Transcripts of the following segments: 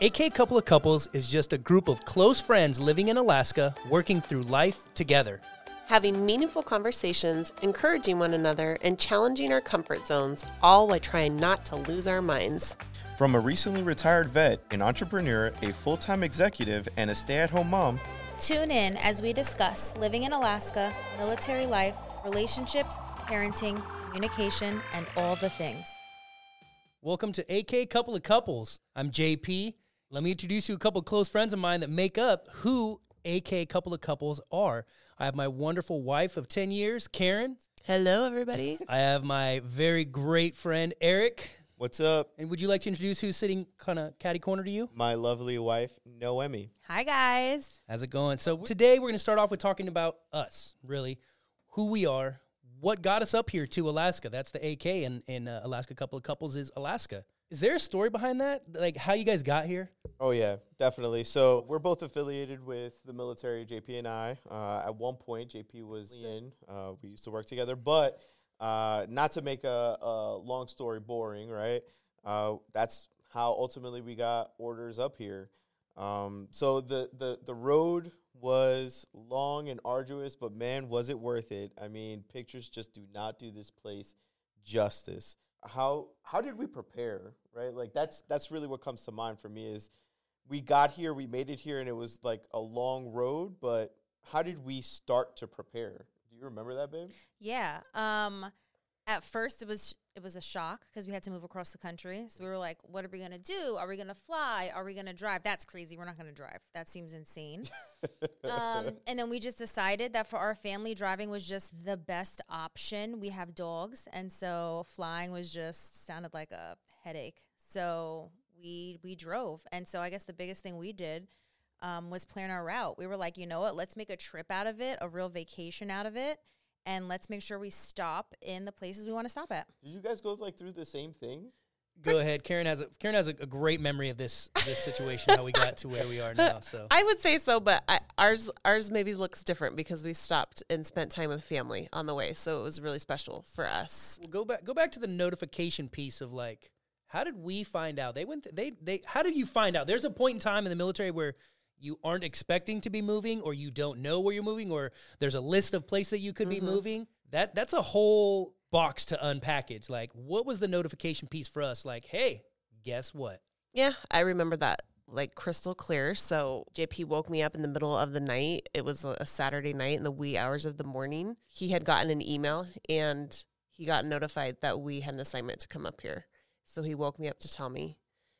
AK Couple of Couples is just a group of close friends living in Alaska working through life together. Having meaningful conversations, encouraging one another, and challenging our comfort zones, all while trying not to lose our minds. From a recently retired vet, an entrepreneur, a full time executive, and a stay at home mom, Tune in as we discuss living in Alaska, military life, relationships, parenting, communication, and all the things. Welcome to AK Couple of Couples. I'm JP. Let me introduce you a couple of close friends of mine that make up who AK Couple of Couples are. I have my wonderful wife of 10 years, Karen. Hello, everybody. I have my very great friend, Eric. what's up? And would you like to introduce who's sitting kind of catty corner to you? My lovely wife, Noemi. Hi, guys. How's it going? So today we're going to start off with talking about us, really, who we are, what got us up here to Alaska. That's the AK in in uh, Alaska. Couple of couples is Alaska. Is there a story behind that? Like how you guys got here? Oh, yeah, definitely. So, we're both affiliated with the military, JP and I. Uh, at one point, JP was in, uh, we used to work together, but uh, not to make a, a long story boring, right? Uh, that's how ultimately we got orders up here. Um, so, the, the, the road was long and arduous, but man, was it worth it. I mean, pictures just do not do this place justice. How how did we prepare, right? Like that's that's really what comes to mind for me is we got here, we made it here and it was like a long road, but how did we start to prepare? Do you remember that, babe? Yeah. Um, at first, it was it was a shock because we had to move across the country. So we were like, "What are we gonna do? Are we gonna fly? Are we gonna drive? That's crazy. We're not gonna drive. That seems insane." um, and then we just decided that for our family, driving was just the best option. We have dogs, and so flying was just sounded like a headache. So we we drove, and so I guess the biggest thing we did um, was plan our route. We were like, you know what? Let's make a trip out of it, a real vacation out of it, and let's make sure we stop in the places we want to stop at. Did you guys go like through the same thing? Go ahead. Karen has a Karen has a, a great memory of this this situation how we got to where we are now. So I would say so, but I, ours ours maybe looks different because we stopped and spent time with family on the way, so it was really special for us. Well, go back go back to the notification piece of like how did we find out they went th- they they how did you find out there's a point in time in the military where you aren't expecting to be moving or you don't know where you're moving or there's a list of places that you could be mm-hmm. moving that that's a whole box to unpackage like what was the notification piece for us like hey guess what Yeah, I remember that like crystal clear. So JP woke me up in the middle of the night. It was a Saturday night in the wee hours of the morning. He had gotten an email and he got notified that we had an assignment to come up here. So he woke me up to tell me.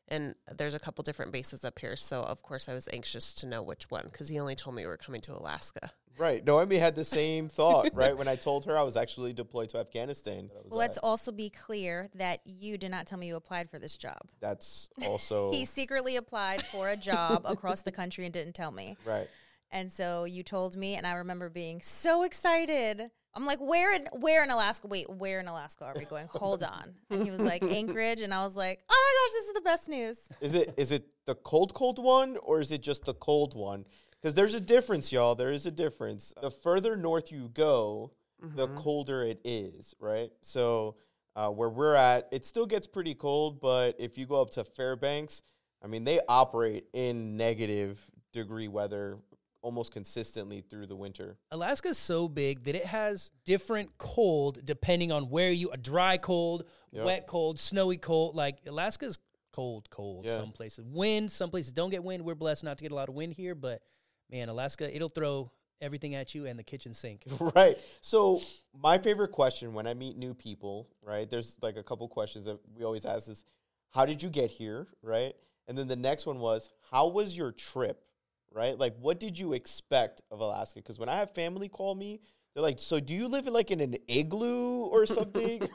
And there's a couple different bases up here. So of course I was anxious to know which one because he only told me we were coming to Alaska. Right. Noemi had the same thought, right? When I told her I was actually deployed to Afghanistan. Well, let's like, also be clear that you did not tell me you applied for this job. that's also He secretly applied for a job across the country and didn't tell me. right. And so you told me, and I remember being so excited. I'm like, where in where in Alaska? Wait, where in Alaska are we going? Hold on. And he was like, Anchorage, and I was like, oh my gosh, this is the best news. Is it is it the cold cold one or is it just the cold one? Because there's a difference, y'all. There is a difference. The further north you go, the colder it is, right? So uh, where we're at, it still gets pretty cold, but if you go up to Fairbanks, I mean, they operate in negative degree weather almost consistently through the winter. Alaska's so big that it has different cold depending on where you a dry cold, Yep. wet cold, snowy cold. Like Alaska's cold, cold Yeah. some places. Wind, some places don't get wind. We're blessed not to get a lot of wind here, but man, Alaska, it'll throw everything at you and the kitchen sink. right. So my favorite question when I meet new people, right? There's like a couple questions that we always ask is, how did you get here, right? And then the next one was, how was your trip, right? Like, what did you expect of Alaska? Because when I have family call me, they're like, so do you live in like in an igloo or something?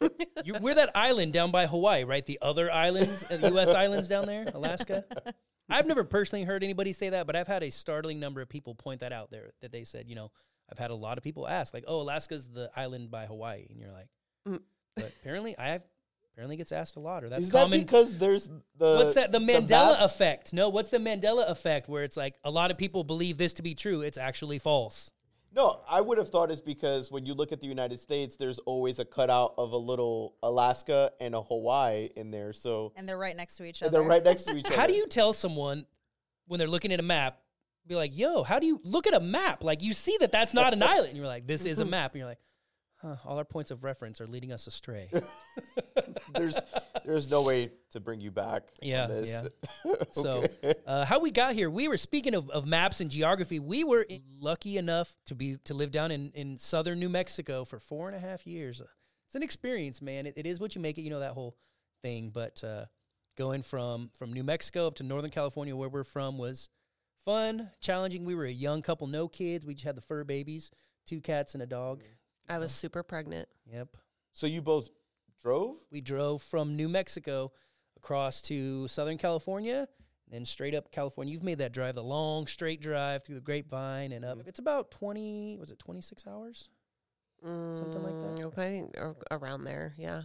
you, we're that island down by Hawaii, right? The other islands, uh, the U.S. islands down there, Alaska. I've never personally heard anybody say that, but I've had a startling number of people point that out there that they said, you know, I've had a lot of people ask, like, oh, Alaska's the island by Hawaii. And you're like, Mm. but apparently I have, apparently gets asked a lot, or that's Is that because there's the What's that? The Mandela maps? effect. No, what's the Mandela effect where it's like a lot of people believe this to be true. It's actually false. No, I would have thought it's because when you look at the United States, there's always a cutout of a little Alaska and a Hawaii in there. So And they're right next to each other. they're right next to each other. How do you tell someone when they're looking at a map? Be like, yo, how do you look at a map? Like you see that that's not an island. And you're like, this is a map. And you're like, huh, all our points of reference are leading us astray. there's there's no way to bring you back. Yeah, this. yeah. So, uh, how we got here? We were speaking of, of maps and geography. We were lucky enough to be to live down in, in southern New Mexico for four and a half years. It's an experience, man. It, it is what you make it. You know that whole thing. But uh, going from from New Mexico up to Northern California, where we're from, was fun, challenging. We were a young couple, no kids. We just had the fur babies, two cats and a dog. I was super pregnant. Yep. so you both drove? We drove from New Mexico across to Southern California, then straight up California. You've made that drive, the long straight drive through the Grapevine and up. It's about twenty. Was it twenty six hours? Something like that. Okay, I around there, yeah.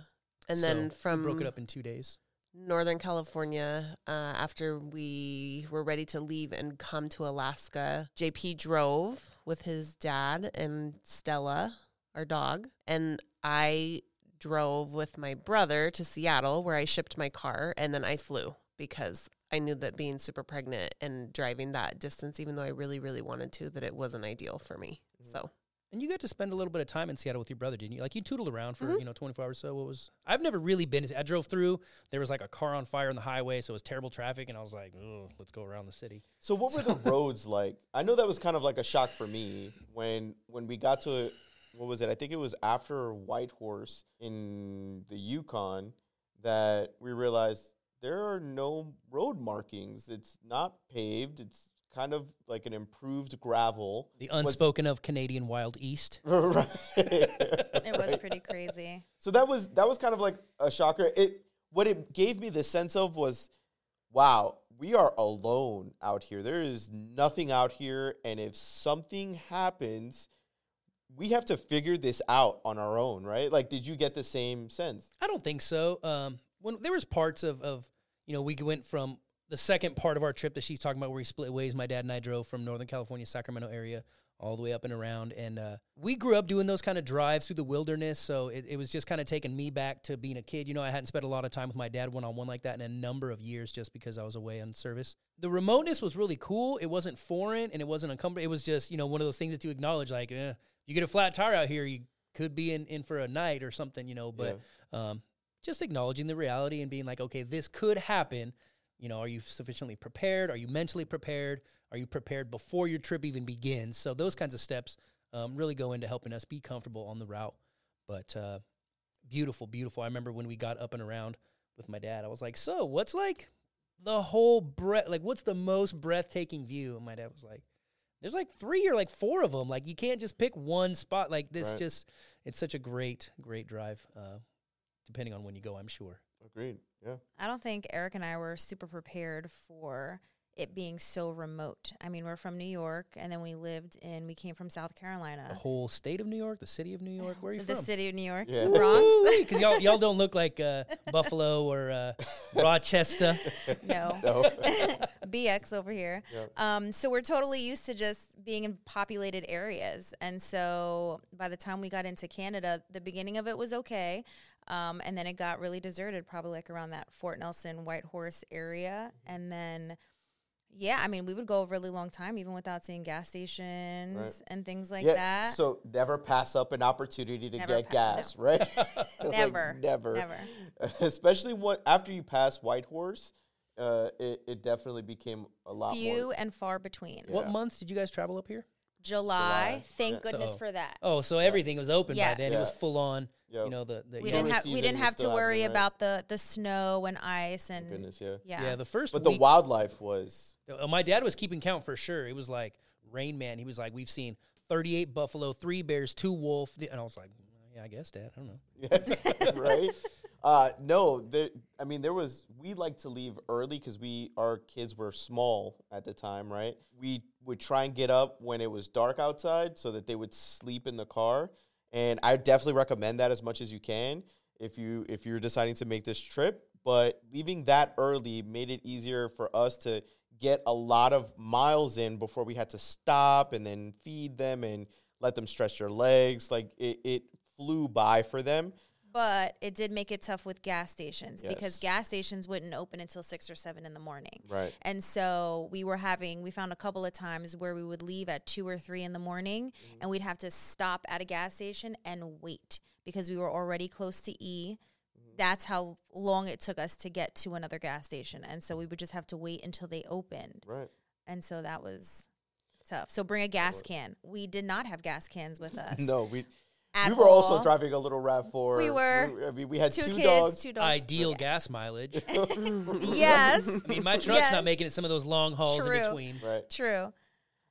And So, then we from broke it up in two days. Northern California, uh, after we were ready to leave and come to Alaska, JP drove with his dad and Stella, our dog, and I drove with my brother to Seattle where I shipped my car and then I flew because I knew that being super pregnant and driving that distance, even though I really, really wanted to, that it wasn't ideal for me. So And you got to spend a little bit of time in Seattle with your brother, didn't you? Like you tootled around for Mhm. you know twenty four hours. So what was? I've never really been. I drove through. There was like a car on fire on the highway, so it was terrible traffic, and I was like, Ugh, let's go around the city. So what were the roads like? I know that was kind of like a shock for me when when we got to what was it? I think it was after Whitehorse in the Yukon that we realized there are no road markings. It's not paved. It's kind of like an improved gravel. The Was- unspoken of Canadian Wild East. right. It was pretty crazy. So that was that was kind of like a shocker. It what it gave me the sense of was, wow, we are alone out here. There is nothing out here, and if something happens, we have to figure this out on our own, right? Like, did you get the same sense? I don't think so. Um, when there was parts of, of you know we went from the second part of our trip that she's talking about where we split ways. My dad and I drove from Northern California, Sacramento area, all the way up and around, and uh, we grew up doing those kind of drives through the wilderness. So it, it was just kind of taking me back to being a kid. You know, I hadn't spent a lot of time with my dad one on one like that in a number of years, just because I was away on service. The remoteness was really cool. It wasn't foreign and it wasn't uncomfortable. It was just you know one of those things that you acknowledge, like, eh, you get a flat tire out here, you could be in, in for a night or something, you know, but um, just acknowledging the reality and being like, okay, this could happen. You know, are you sufficiently prepared? Are you mentally prepared? Are you prepared before your trip even begins? So those kinds of steps um, really go into helping us be comfortable on the route. But uh, beautiful, beautiful. I remember when we got up and around with my dad, I was like, so what's like the whole breath? Like, what's the most breathtaking view? And my dad was like, there's like three or like four of them. Like, you can't just pick one spot. Like, this Right. just, it's such a great, great drive. Uh, depending on when you go, I'm sure. Agreed. Yeah. I don't think Eric and I were super prepared for it being so remote. I mean, we're from New York, and then we lived in, we came from South Carolina. The whole state of New York, the city of New York. Where are you the from? The city of New York, Yeah. Bronx. Because y'all, y'all don't look like uh, Buffalo or uh, Rochester. no. No. BX over here. Yep. Um, so we're totally used to just being in populated areas. And so by the time we got into Canada, the beginning of it was okay. Um, and then it got really deserted, probably like around that Fort Nelson, Whitehorse area. And then, yeah, I mean, we would go a really long time, even without seeing gas stations Right. and things like yeah. that. So never pass up an opportunity to Never get pa- gas, right? Like, Never. never. Never. Especially what after you pass Whitehorse, uh, it, it definitely became a lot Few more. and far between. Yeah. What months did you guys travel up here? July, July. thank Yeah. goodness So- for that. Oh, so everything was open by Yes. then. It was full on. Yep. You know the, the we yeah. didn't have we didn't have to worry happening, right? about the the snow and ice and Goodness, yeah. yeah. yeah the first But the wildlife was uh, my dad was keeping count for sure. It was like Rain Man. He was like, we've seen 38 buffalo, three bears, two wolf, and I was like, yeah, I guess, Dad. I don't know. right. Uh, no, there. I mean, there was. We like to leave early because we our kids were small at the time, right? We would try and get up when it was dark outside so that they would sleep in the car. And I definitely recommend that as much as you can if you if you're deciding to make this trip. But leaving that early made it easier for us to get a lot of miles in before we had to stop and then feed them and let them stretch their legs. Like it, it flew by for them. But it did make it tough with gas stations because gas stations wouldn't open until six or seven in the morning. Right. And so we were having, we found a couple of times where we would leave at two or three in the morning mm-hmm. and we'd have to stop at a gas station and wait because we were already close to E. Mm-hmm. That's how long it took us to get to another gas station. And so we would just have to wait until they opened. Right. And so that was tough. So bring a gas can. We did not have gas cans with us. No, we we were also driving a little Rav Four. We were. I mean, we had two, two, kids, dogs. two dogs. Ideal gas mileage. yes, I mean, my truck's Yeah. not making it some of those long hauls True. in between. Right. true.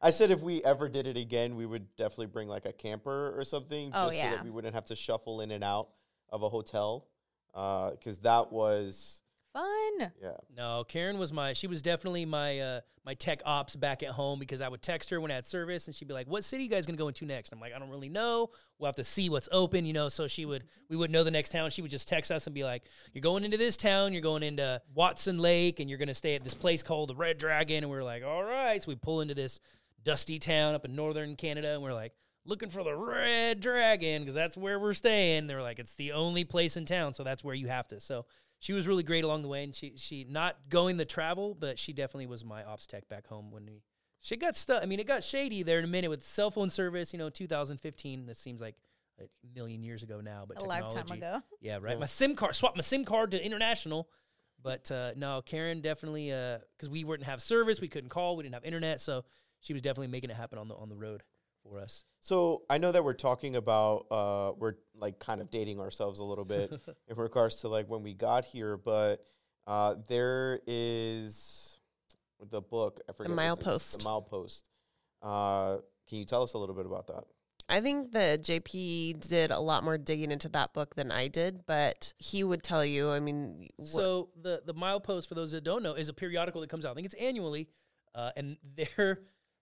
I said if we ever did it again, we would definitely bring like a camper or something, oh, just Oh, so that we wouldn't have to shuffle in and out of a hotel. Uh, because that was, Fun. yeah, No, Karen was my. She was definitely my uh, my tech ops back at home because I would text her when I had service, and she'd be like, "What city you guys gonna go into next?" I'm like, "I don't really know. We'll have to see what's open, you know." So she would, we would know the next town. She would just text us and be like, "You're going into this town. You're going into Watson Lake, and you're gonna stay at this place called the Red Dragon." And we are like, "All right." So we pull into this dusty town up in northern Canada, and we're like. Looking for the Red Dragon because that's where we're staying. They're like, it's the only place in town, so that's where you have to. So she was really great along the way, and she she not going the travel, but she definitely was my ops tech back home when we. She got stuck. I mean, it got shady there in a minute with cell phone service. You know, 2015. This seems like a million years ago now, but A lifetime technology- ago. Yeah, right. My SIM card, swap my SIM card to international. But uh, no, Karen definitely Uh, because we wouldn't have service, we couldn't call, we didn't have internet, so she was definitely making it happen on the on the road for us. So I know that we're talking about uh, we're like kind of dating ourselves a little bit in regards to like when we got here, but uh, there is the book. I forget what's it- Milepost. The milepost. Uh, can you tell us a little bit about that? I think that JP did a lot more digging into that book than I did, but he would tell you. I mean, wh- So the the milepost for those that don't know is a periodical that comes out. I think it's annually, uh, and their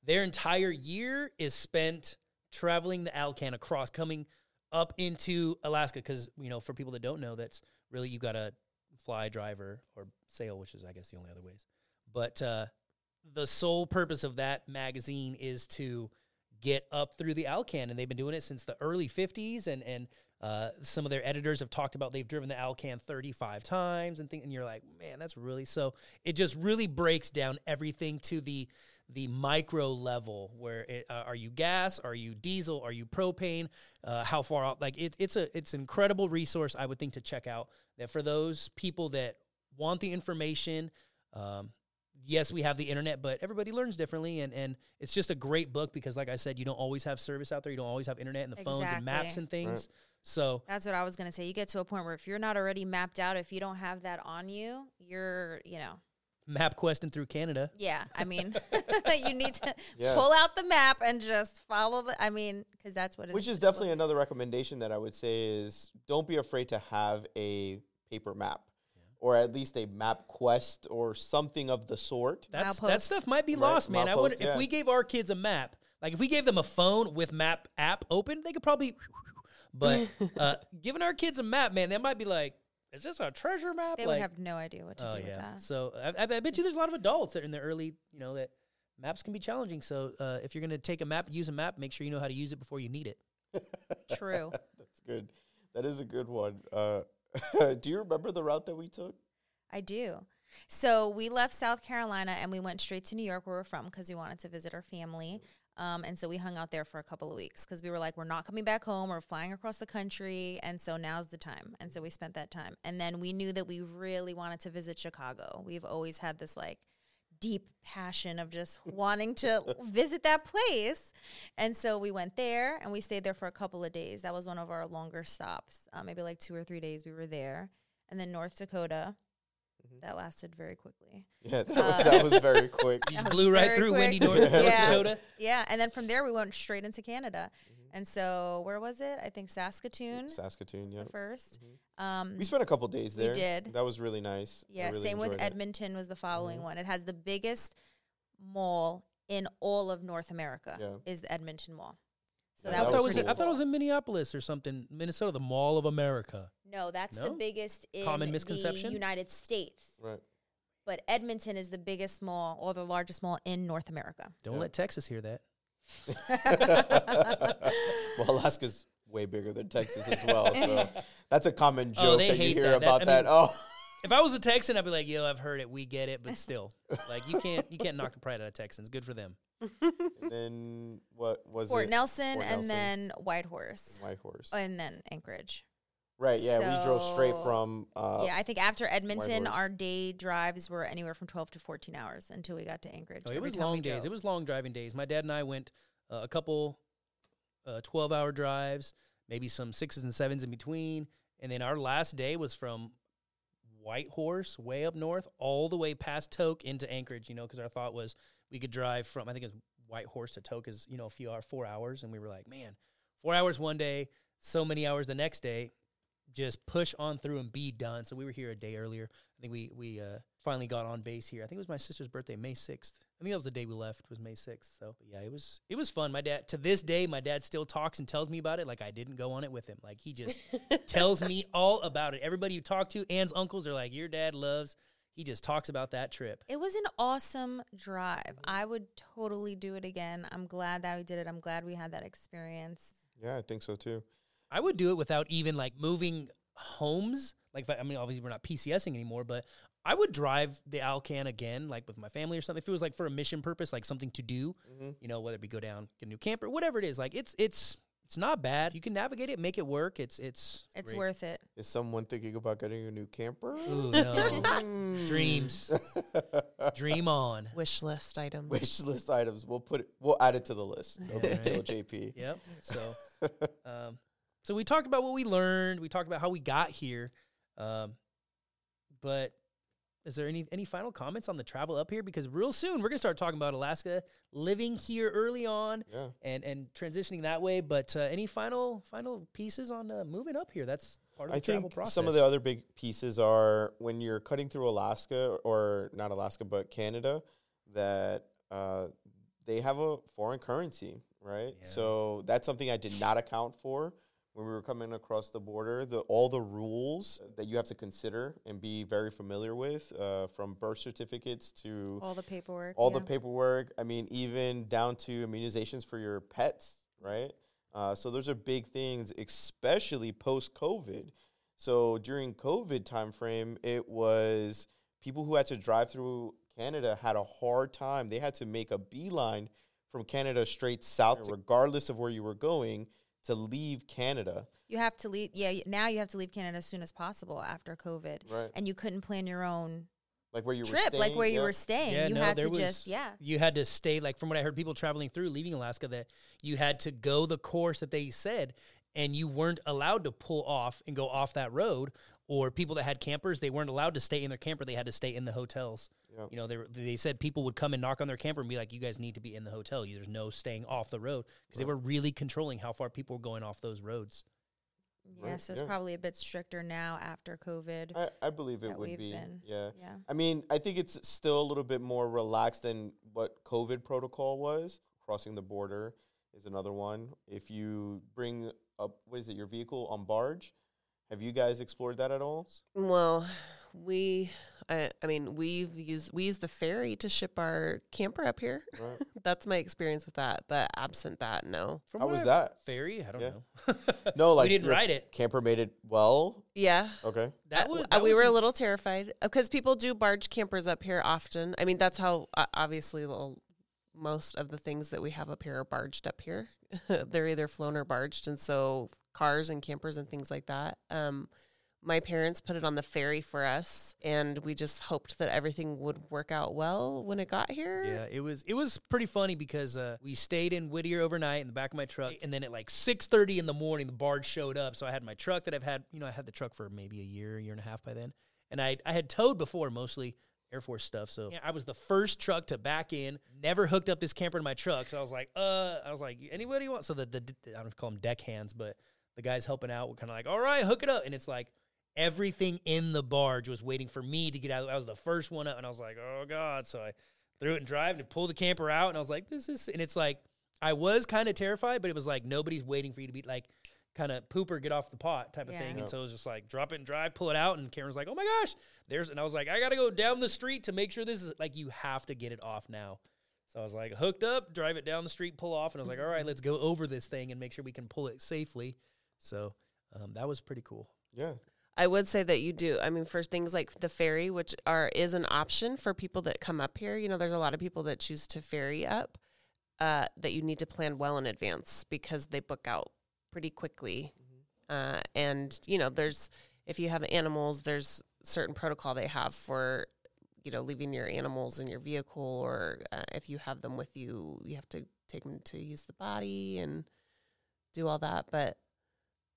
their entire year is spent traveling the Alcan across, coming up into Alaska. Because you know, for people that don't know, that's really you got to fly, driver, or sail, which is I guess the only other ways. But uh, the sole purpose of that magazine is to get up through the Alcan, and they've been doing it since the early '50s. And and uh, some of their editors have talked about they've driven the Alcan 35 times, and think, and you're like, man, that's really so. It just really breaks down everything to the the micro level where it, uh, are you gas are you diesel are you propane uh, how far off? like it, it's a it's an incredible resource i would think to check out that for those people that want the information um, yes we have the internet but everybody learns differently and, and it's just a great book because like i said you don't always have service out there you don't always have internet and the phones and maps and things so That's what I was gonna say. You get to a point where if you're not already mapped out, if you don't have that on you, you're, you know, map questing through canada yeah. I mean, you need to Yeah. pull out the map and just follow the. I mean, because that's what it Which is it's definitely another recommendation that I would say is don't be afraid to have a paper map. Or at least a map quest or something of the sort. That's that stuff might be Right, lost, man. I would milepost, if yeah. we gave our kids a map, like if we gave them a phone with map app open, they could probably. But uh, giving our kids a map, man, they might be like, "Is this a treasure map?" They like, would have no idea what to oh do with that. So I, I I bet you there's a lot of adults that are in the early, you know, that maps can be challenging. So uh, if you're gonna take a map, use a map, make sure you know how to use it before you need it. True. That's good. That is a good one. Uh, do you remember the route that we took? I do. So we left South Carolina and we went straight to New York, where we're from, because we wanted to visit our family. Um, and so we hung out there for a couple of weeks because we were like, we're not coming back home. We're flying across the country. And so now's the time. And so we spent that time. And then we knew that we really wanted to visit Chicago. We've always had this like deep passion of just wanting to visit that place. And so we went there and we stayed there for a couple of days. That was one of our longer stops, uh, maybe like two or three days we were there. And then North Dakota. That lasted very quickly. Yeah, that, Uh, was, that was very quick. You just blew right through quick. windy North, North Yeah. Dakota. Yeah, and then from there we went straight into Canada. And so where was it? I think Saskatoon Saskatoon, yeah. the 1st Um, We spent a couple days We there. did. That was really nice. Yeah, really same with it. Edmonton was the following one. It has the biggest mall in all of North America. Yeah. Is the Edmonton Mall. So Yeah, that, I that thought, was it was, pretty I thought it was in Minneapolis or something, Minnesota, the Mall of America. No, that's the biggest in Common misconception? the United States. Right. But Edmonton is the biggest mall or the largest mall in North America. Don't Yeah. let Texas hear that. well, Alaska's way bigger than Texas as well, so that's a common oh, joke Oh, that you hear that. That- about I that. mean- Oh, If I was a Texan, I'd be like, "Yo, I've heard it. We get it, but still, like, you can't you can't knock the pride out of Texans. Good for them." And then what was Fort it? Nelson Fort and Nelson. then Whitehorse. Whitehorse. And then Anchorage. right. Yeah, we drove straight from. Uh, yeah, I think after Edmonton, our day drives were anywhere from 12 to 14 hours until we got to Anchorage. Oh, it was long days. drove. It was long driving days. My dad and I went uh, a couple uh, 12 hour drives, maybe some sixes and sevens in between. And then our last day was from Whitehorse, way up north, all the way past Tok into Anchorage, you know, because our thought was we could drive from, I think it was Whitehorse to Tok is, you know, a few hours, four hours. And we were like, man, four hours one day, so many hours the next day. Just push on through and be done. So we were here a day earlier. I think we we uh, finally got on base here. I think it was my sister's birthday, May sixth. I think that was the day we left. Was May sixth. So but yeah, it was it was fun. My dad to this day, my dad still talks and tells me about it. Like I didn't go on it with him. Like he just tells me all about it. Everybody you talk to, Anne's uncles are like, your dad loves. He just talks about that trip. It was an awesome drive. I would totally do it again. I'm glad that we did it. I'm glad we had that experience. yeah, I think so too. I would do it without even like moving homes. Like, if I, I mean, obviously we're not PCSing anymore, but I would drive the Alcan again, like with my family or something. If it was like for a mission purpose, like something to do, Mhm. you know, whether it be go down, get a new camper, whatever it is. Like, it's it's it's not bad. You can navigate it, make it work. It's it's It's great. worth it. Is someone thinking about getting a new camper? Ooh, no. Mm. Dreams, dream on. Wish list items. Wish list items. We'll put it. We'll add it to the list. No big deal, JP. Yep. So, um, so we talked about what we learned. We talked about how we got here. Um, but is there any any final comments on the travel up here? Because real soon we're gonna start talking about Alaska, living here early on, Yeah. and and transitioning that way. But uh, any final final pieces on uh, moving up here? That's part of the I travel process. some of the other big pieces are when you're cutting through Alaska or not Alaska but Canada, that uh, they have a foreign currency, right? Yeah. So that's something I did not account for when we were coming across the border. The all the rules that you have to consider and be very familiar with, uh, from birth certificates to All the paperwork. all yeah. the paperwork. I mean, even down to immunizations for your pets, right? Uh, so those are big things, especially post COVID. So during COVID timeframe, it was people who had to drive through Canada had a hard time. They had to make a beeline from Canada straight south, regardless of where you were going, to leave Canada. You have to leave. Yeah, now you have to leave Canada as soon as possible after COVID. Right. And you couldn't plan your own Like where you were trip, staying. like where you were staying. Yeah, you no, had to was, just, yeah. You had to stay, like from what I heard people traveling through, leaving Alaska, that you had to go the course that they said, and you weren't allowed to pull off and go off that road. Or people that had campers, they weren't allowed to stay in their camper; they had to stay in the hotels. Yep. You know, they were, they said people would come and knock on their camper and be like, "You guys need to be in the hotel. You, there's no staying off the road," because they were really controlling how far people were going off those roads. Yeah, Right, so it's yeah. probably a bit stricter now after COVID. I, I believe it would be. been- Yeah. yeah. I mean, I think it's still a little bit more relaxed than what COVID protocol was. Crossing the border is another one. If you bring up, what is it, your vehicle on barge, have you guys explored that at all? Well, we, I, I mean, we've used we use the ferry to ship our camper up here. Right. That's my experience with that. But absent that, no. From How was that? Ferry? I don't Yeah. know. No, like we didn't ride it. Camper made it well. Yeah. Okay. That Uh, was uh, we was were a little terrified because people do barge campers up here often. I mean, that's how uh, obviously little, most of the things that we have up here are barged up here. They're either flown or barged, and so cars and campers and things like that. Um, my parents put it on the ferry for us, and we just hoped that everything would work out well when it got here. Yeah, it was it was pretty funny because uh, we stayed in Whittier overnight in the back of my truck, and then at like six thirty in the morning, the barge showed up. So I had my truck that I've had, you know, I had the truck for maybe a year, a year and a half by then, and I I had towed before, mostly Air Force stuff. So yeah, I was the first truck to back in. Never hooked up this camper to my truck, so I was like, uh, I was like, anybody want? So the, the I don't call them deck hands, but the guys helping out were kind of like, all right, hook it up, and it's like. Everything in the barge was waiting for me to get out. I was the first one up, and I was like, "Oh God!" So I threw it in drive and pulled the camper out, and I was like, "This is." And it's like I was kind of terrified, but it was like nobody's waiting for you to be like kind of pooper get off the pot type of Yeah. thing. And so it was just like drop it and drive, pull it out, and Karen's like, "Oh my gosh, there's." And I was like, "I got to go down the street to make sure this is like you have to get it off now." So So I was like hooked up, drive it down the street, pull off, and I was like, all right, let's go over this thing and make sure we can pull it safely. So um, that was pretty cool. Yeah. I would say that you do. I mean, for things like the ferry, which are is an option for people that come up here. You know, there's a lot of people that choose to ferry up. Uh, that you need to plan well in advance because they book out pretty quickly. Uh, and you know, there's if you have animals, there's certain protocol they have for you know leaving your animals in your vehicle, or uh, if you have them with you, you have to take them to use the body and do all that. But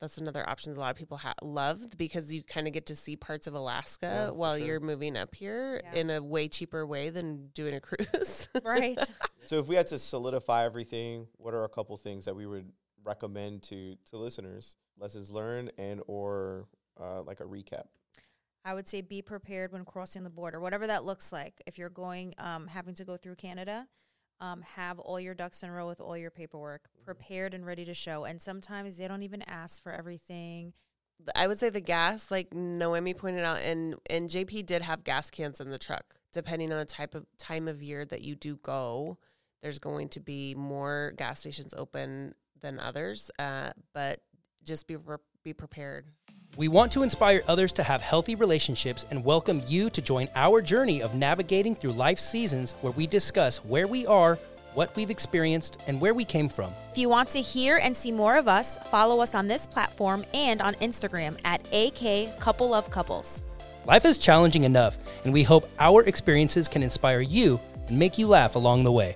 that's another option that a lot of people ha- love because you kind of get to see parts of Alaska Yeah, while sure. you're moving up here Yeah. in a way cheaper way than doing a cruise. Right. So if we had to solidify everything, what are a couple things that we would recommend to to listeners? Lessons learned and or uh, like a recap. I would say be prepared when crossing the border, whatever that looks like. If you're going, um, having to go through Canada, um, have all your ducks in a row with all your paperwork prepared and ready to show. And sometimes they don't even ask for everything. I would say the gas, like Noemi pointed out, and and JP did have gas cans in the truck. Depending on the type of time of year that you do go, there's going to be more gas stations open than others. Uh, but just be pre- be prepared. We want to inspire others to have healthy relationships and welcome you to join our journey of navigating through life's seasons where we discuss where we are, what we've experienced, and where we came from. If you want to hear and see more of us, follow us on this platform and on Instagram at AK Couple of Couples. Life is challenging enough, and we hope our experiences can inspire you and make you laugh along the way.